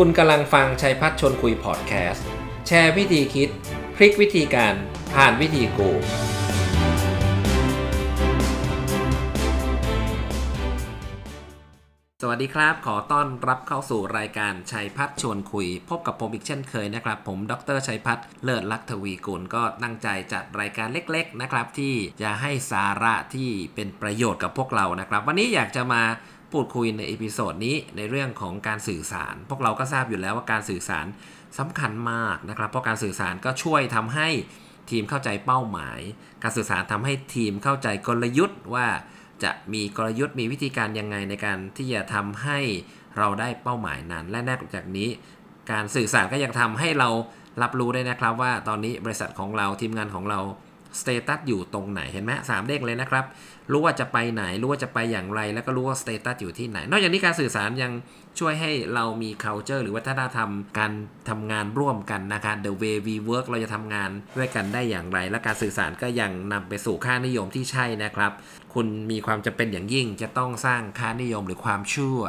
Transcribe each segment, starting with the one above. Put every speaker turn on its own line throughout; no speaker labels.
คุณกำลังฟังชัยพัฒชนคุยพอดแคสต์ แชร์วิธีคิด พลิกวิธีการผ่านวิธีกู สวัสดีครับ ขอต้อนรับเข้าสู่รายการชัยพัฒชวนคุย พบกับผมอีกเช่นเคยนะครับ ผมดรชัยพัฒเลิศลักษณ์ทวีกุลก็ตั้งใจจัดรายการเล็ก ๆ นะครับ ที่จะให้สาระที่เป็นประโยชน์กับพวกเรานะครับ วันนี้อยากจะมา พูดคุยใน episode นี้ในเรื่องของการสื่อสาร พวกเราก็ทราบอยู่แล้วว่าการสื่อสารสำคัญมากนะครับ เพราะการสื่อสารก็ช่วยทำให้ทีมเข้าใจเป้าหมาย การสื่อสารทำให้ทีมเข้าใจกลยุทธ์ว่าจะมีกลยุทธ์มีวิธีการยังไงในการที่จะทำให้เราได้เป้าหมายนั้น และนอกจากนี้ การสื่อสารก็ยังทำให้เรารับรู้ได้นะครับว่าตอนนี้บริษัทของเราทีมงานของเรา status อยู่ตรงไหนเห็นไหมสามเด้งเลยนะครับ รู้ว่าจะไปไหน รู้ว่าจะไปอย่างไร แล้วก็รู้ว่าสเตตัสอยู่ที่ไหน นอกจากนี้การสื่อสารยังช่วยให้เรามี culture หรือวัฒนธรรมการทำงานร่วมกันนะคะ the way we work เราจะทำงานด้วยกันได้อย่างไร และการสื่อสารก็ยังนำไปสู่ค่านิยมที่ใช่นะครับ คุณมีความจำเป็นอย่างยิ่งจะต้องสร้างค่านิยมหรือความเชื่อ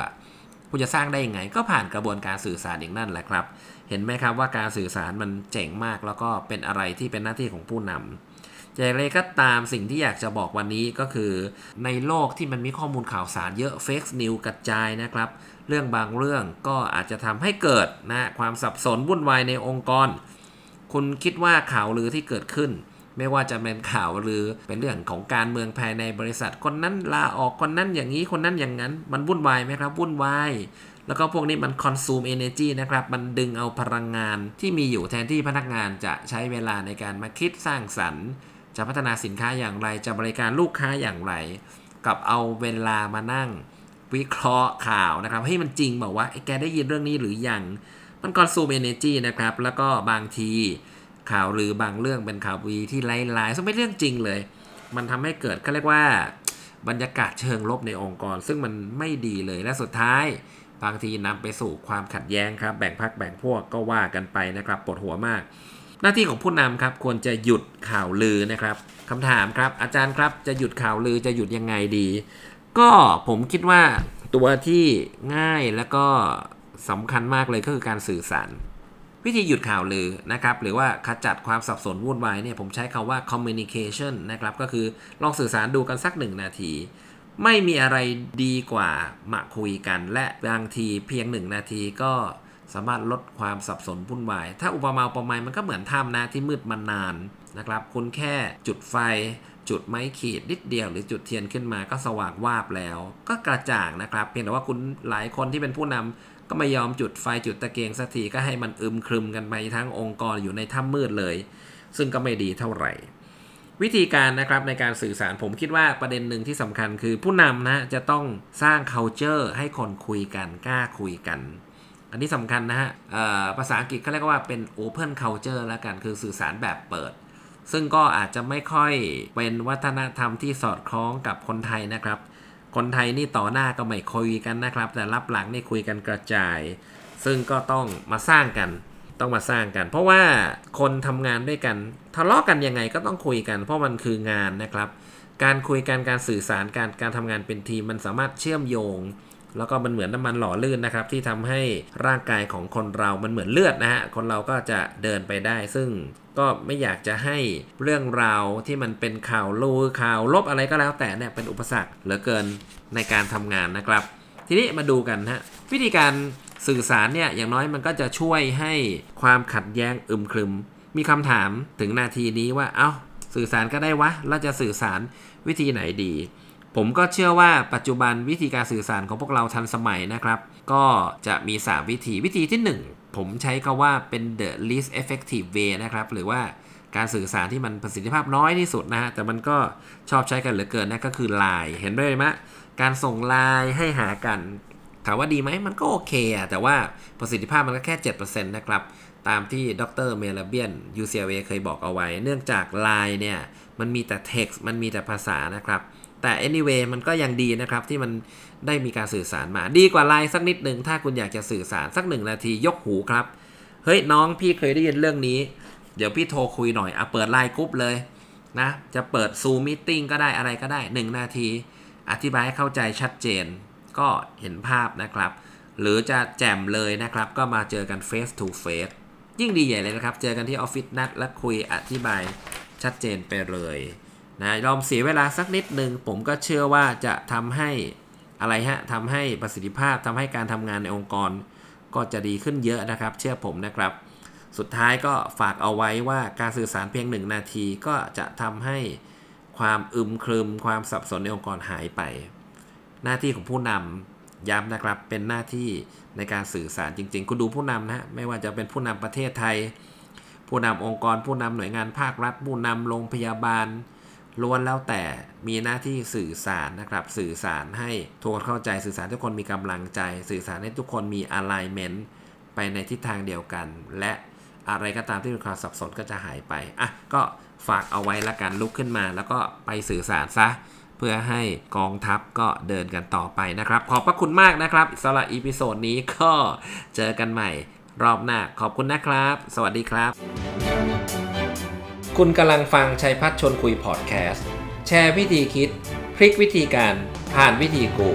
คุณจะสร้างได้ยังไงก็ผ่านกระบวนการสื่อสารอย่างนั่นแหละครับ เห็นไหมครับว่าการสื่อสารมันเจ๋งมาก แล้วก็เป็นอะไรที่เป็นหน้าที่ของผู้นำ อย่างไรก็ตามสิ่งที่อยากจะบอกวันนี้ก็คือ ในโลกที่มันมีข้อมูลข่าวสารเยอะเฟกซ์นิวกระจายนะครับ เรื่องบางเรื่องก็อาจจะทำให้เกิดนะความสับสนวุ่นวายในองค์กร คุณคิดว่าข่าวลือที่เกิดขึ้น ไม่ว่าจะเป็นข่าวลือเป็นเรื่องของการเมืองภายในบริษัท คนนั้นลาออกคนนั้นอย่างนี้คนนั้นอย่างนั้น มันวุ่นวายไหมครับวุ่นวายแล้วก็พวกนี้มัน consume energy นะครับ มันดึงเอาพลังงานที่มีอยู่แทนที่พนักงานจะใช้เวลาในการมาคิดสร้างสรรค์ จะพัฒนาสินค้าอย่างไร จะบริการลูกค้าอย่างไร กับเอาเวลามานั่งวิเคราะห์ข่าวนะครับให้มันจริงบอกว่าแกได้ยินเรื่องนี้หรือยัง มันคอนซูมเอเนจีนะครับ แล้วก็บางทีข่าวหรือบางเรื่องเป็นข่าววีที่ไร้ๆซึ่งไม่เรื่องจริงเลย มันทำให้เกิดเขาเรียกว่าบรรยากาศเชิงลบในองค์กร ซึ่งมันไม่ดีเลยและสุดท้าย บางทีนำไปสู่ความขัดแย้งครับ แบ่งพักแบ่งพวกก็ว่ากันไปนะครับปวดหัวมาก น้าที่ของผู้นำครับควรจะหยุดข่าวลือนะครับคำถามครับ อาจารย์ครับจะหยุดข่าวลือจะหยุดยังไงดี ก็ผมคิดว่าตัวที่ง่ายแล้วก็สำคัญมากเลยก็คือการสื่อสาร วิธีหยุดข่าวลือนะครับหรือว่าขจัดความสับสนวุ่นวายเนี่ยผมใช้คาว่า communication นะครับก็คือลองสื่อสารดูกันสักหนึ่งนาทีไม่มีอะไรดีกว่ามาคุยกัน และบางทีเพียงหนึ่งนาทีก็ สามารถลดความสับสนวุ่นวาย ถ้าอุปมาอุปไมยมันก็เหมือนถ้ำนะที่มืดมานานนะครับ คุณแค่จุดไฟ จุดไม้ขีดนิดเดียว หรือจุดเทียนขึ้นมาก็สว่างวาบแล้ว ก็กระจ่างนะครับ เพียงแต่ว่าคุณหลายคนที่เป็นผู้นำก็ไม่ยอมจุดไฟจุดตะเกียงสักทีก็ให้มันอึมครึมกันไปทั้งองค์กรอยู่ในถ้ำมืดเลย ซึ่งก็ไม่ดีเท่าไหร่ วิธีการนะครับในการสื่อสารผมคิดว่าประเด็นหนึ่งที่สำคัญคือผู้นำนะจะต้องสร้าง culture ให้คนคุยกันกล้าคุยกัน อันนี้สำคัญนะฮะภาษาอังกฤษเขาเรียกว่าเป็น open culture แล้วกัน คือสื่อสารแบบเปิด ซึ่งก็อาจจะไม่ค่อยเป็นวัฒนธรรมที่สอดคล้องกับคนไทยนะครับ คนไทยนี่ต่อหน้าก็ไม่คุยกันนะครับ แต่รับหลังนี่คุยกันกระจาย ซึ่งก็ต้องมาสร้างกัน ต้องมาสร้างกัน เพราะว่าคนทำงานด้วยกันทะเลาะกันยังไงก็ต้องคุยกัน เพราะมันคืองานนะครับ การคุยกันการสื่อสารการการทำงานเป็นทีมมันสามารถเชื่อมโยง แล้วก็มันเหมือนน้ำมันหล่อลื่นนะครับที่ทำให้ร่างกายของคนเรามันเหมือนเลือดนะฮะคนเราก็จะเดินไปได้ ซึ่งก็ไม่อยากจะให้เรื่องราวที่มันเป็นข่าวลูข่าวลบอะไรก็แล้วแต่เนี่ยเป็นอุปสรรคเหลือเกินในการทำงานนะครับ ทีนี้มาดูกันฮะวิธีการสื่อสารเนี่ยอย่างน้อยมันก็จะช่วยให้ความขัดแย้งอึมครึม มีคำถามถึงนาทีนี้ว่าเอา้าสื่อสารก็ได้วะเราจะสื่อสารวิธีไหนดี ผมก็เชื่อว่าปัจจุบันวิธีการสื่อสารของพวกเราทันสมัยนะครับ ก็จะมี 3 วิธีวิธีที่ 1 ผมใช้คาว่าเป็น the least effective way นะครับ หรือว่าการสื่อสารที่มันประสิทธิภาพน้อยที่สุดนะฮะ แต่มันก็ชอบใช้กันเหลือเกินนะก็คือไลน์เห็นด้วยไหมการส่งไลน์ให้หากันถามว่าดีไหมมันก็โอเคอะแต่ว่าประสิทธิภาพมันก็แค่ 7%นะครับ ตามที่ดร. Mehrabian UCLA เคยบอกเอาไว้ เนื่องจากไลน์เนี่ย มันมีแต่ text มันมีแต่ภาษานะครับ แต่ anyway มันก็ยังดีนะครับที่มันได้มีการสื่อสารมา ดีกว่าไลน์สักนิดหนึ่งถ้าคุณอยากจะสื่อสารสักหนึ่งนาทียกหูครับ เฮ้ยน้องพี่เคยได้ยินเรื่องนี้ เดี๋ยวพี่โทรคุยหน่อยเอาเปิดไลน์กรุ๊ปเลยนะจะเปิด Zoom meeting ก็ได้อะไรก็ได้ 1 นาที อธิบายให้เข้าใจชัดเจน ก็เห็นภาพนะครับ หรือจะแจมเลยนะครับ ก็มาเจอกัน face to face ยิ่งดีใหญ่เลยนะครับ เจอกันที่ออฟฟิศนัดและคุยอธิบายชัดเจนไปเลย นะยอมเสียเวลาสักนิดหนึ่งผมก็เชื่อว่าจะทำให้อะไรฮะทำให้ประสิทธิภาพทำให้การทำงานในองค์กร ก็จะดีขึ้นเยอะนะครับ เชื่อผมนะครับ สุดท้ายก็ฝากเอาไว้ว่าการสื่อสารเพียงหนึ่งนาทีก็จะทำให้ความอึมครึม ความสับสนในองค์กรหายไป หน้าที่ของผู้นำย้ำนะครับเป็นหน้าที่ในการสื่อสารจริง ๆ คุณดูผู้นำนะฮะไม่ว่าจะเป็นผู้นำประเทศไทย ผู้นำองค์กร ผู้นำหน่วยงานภาครัฐ ผู้นำโรงพยาบาล ล้วนแล้วแต่มีหน้าที่สื่อสารนะครับ สื่อสารให้ทุกคนเข้าใจสื่อสารทุกคนมีกำลังใจ สื่อสารให้ทุกคนมี alignment ไปในทิศทางเดียวกัน และอะไรก็ตามที่เป็นความสับสนก็จะหายไปอะก็ฝากเอาไว้ละกันลุกขึ้นมา แล้วก็ไปสื่อสารซะเพื่อให้กองทัพก็เดินกันต่อไปนะครับ ขอบพระคุณมากนะครับสำหรับ episode นี้ก็เจอกันใหม่รอบหน้าขอบคุณนะครับ สวัสดีครับ คุณกำลังฟังชัยพัชร์ชวนคุยพอดแคสต์ แชร์วิธีคิด พลิกวิธีการผ่านวิธีกู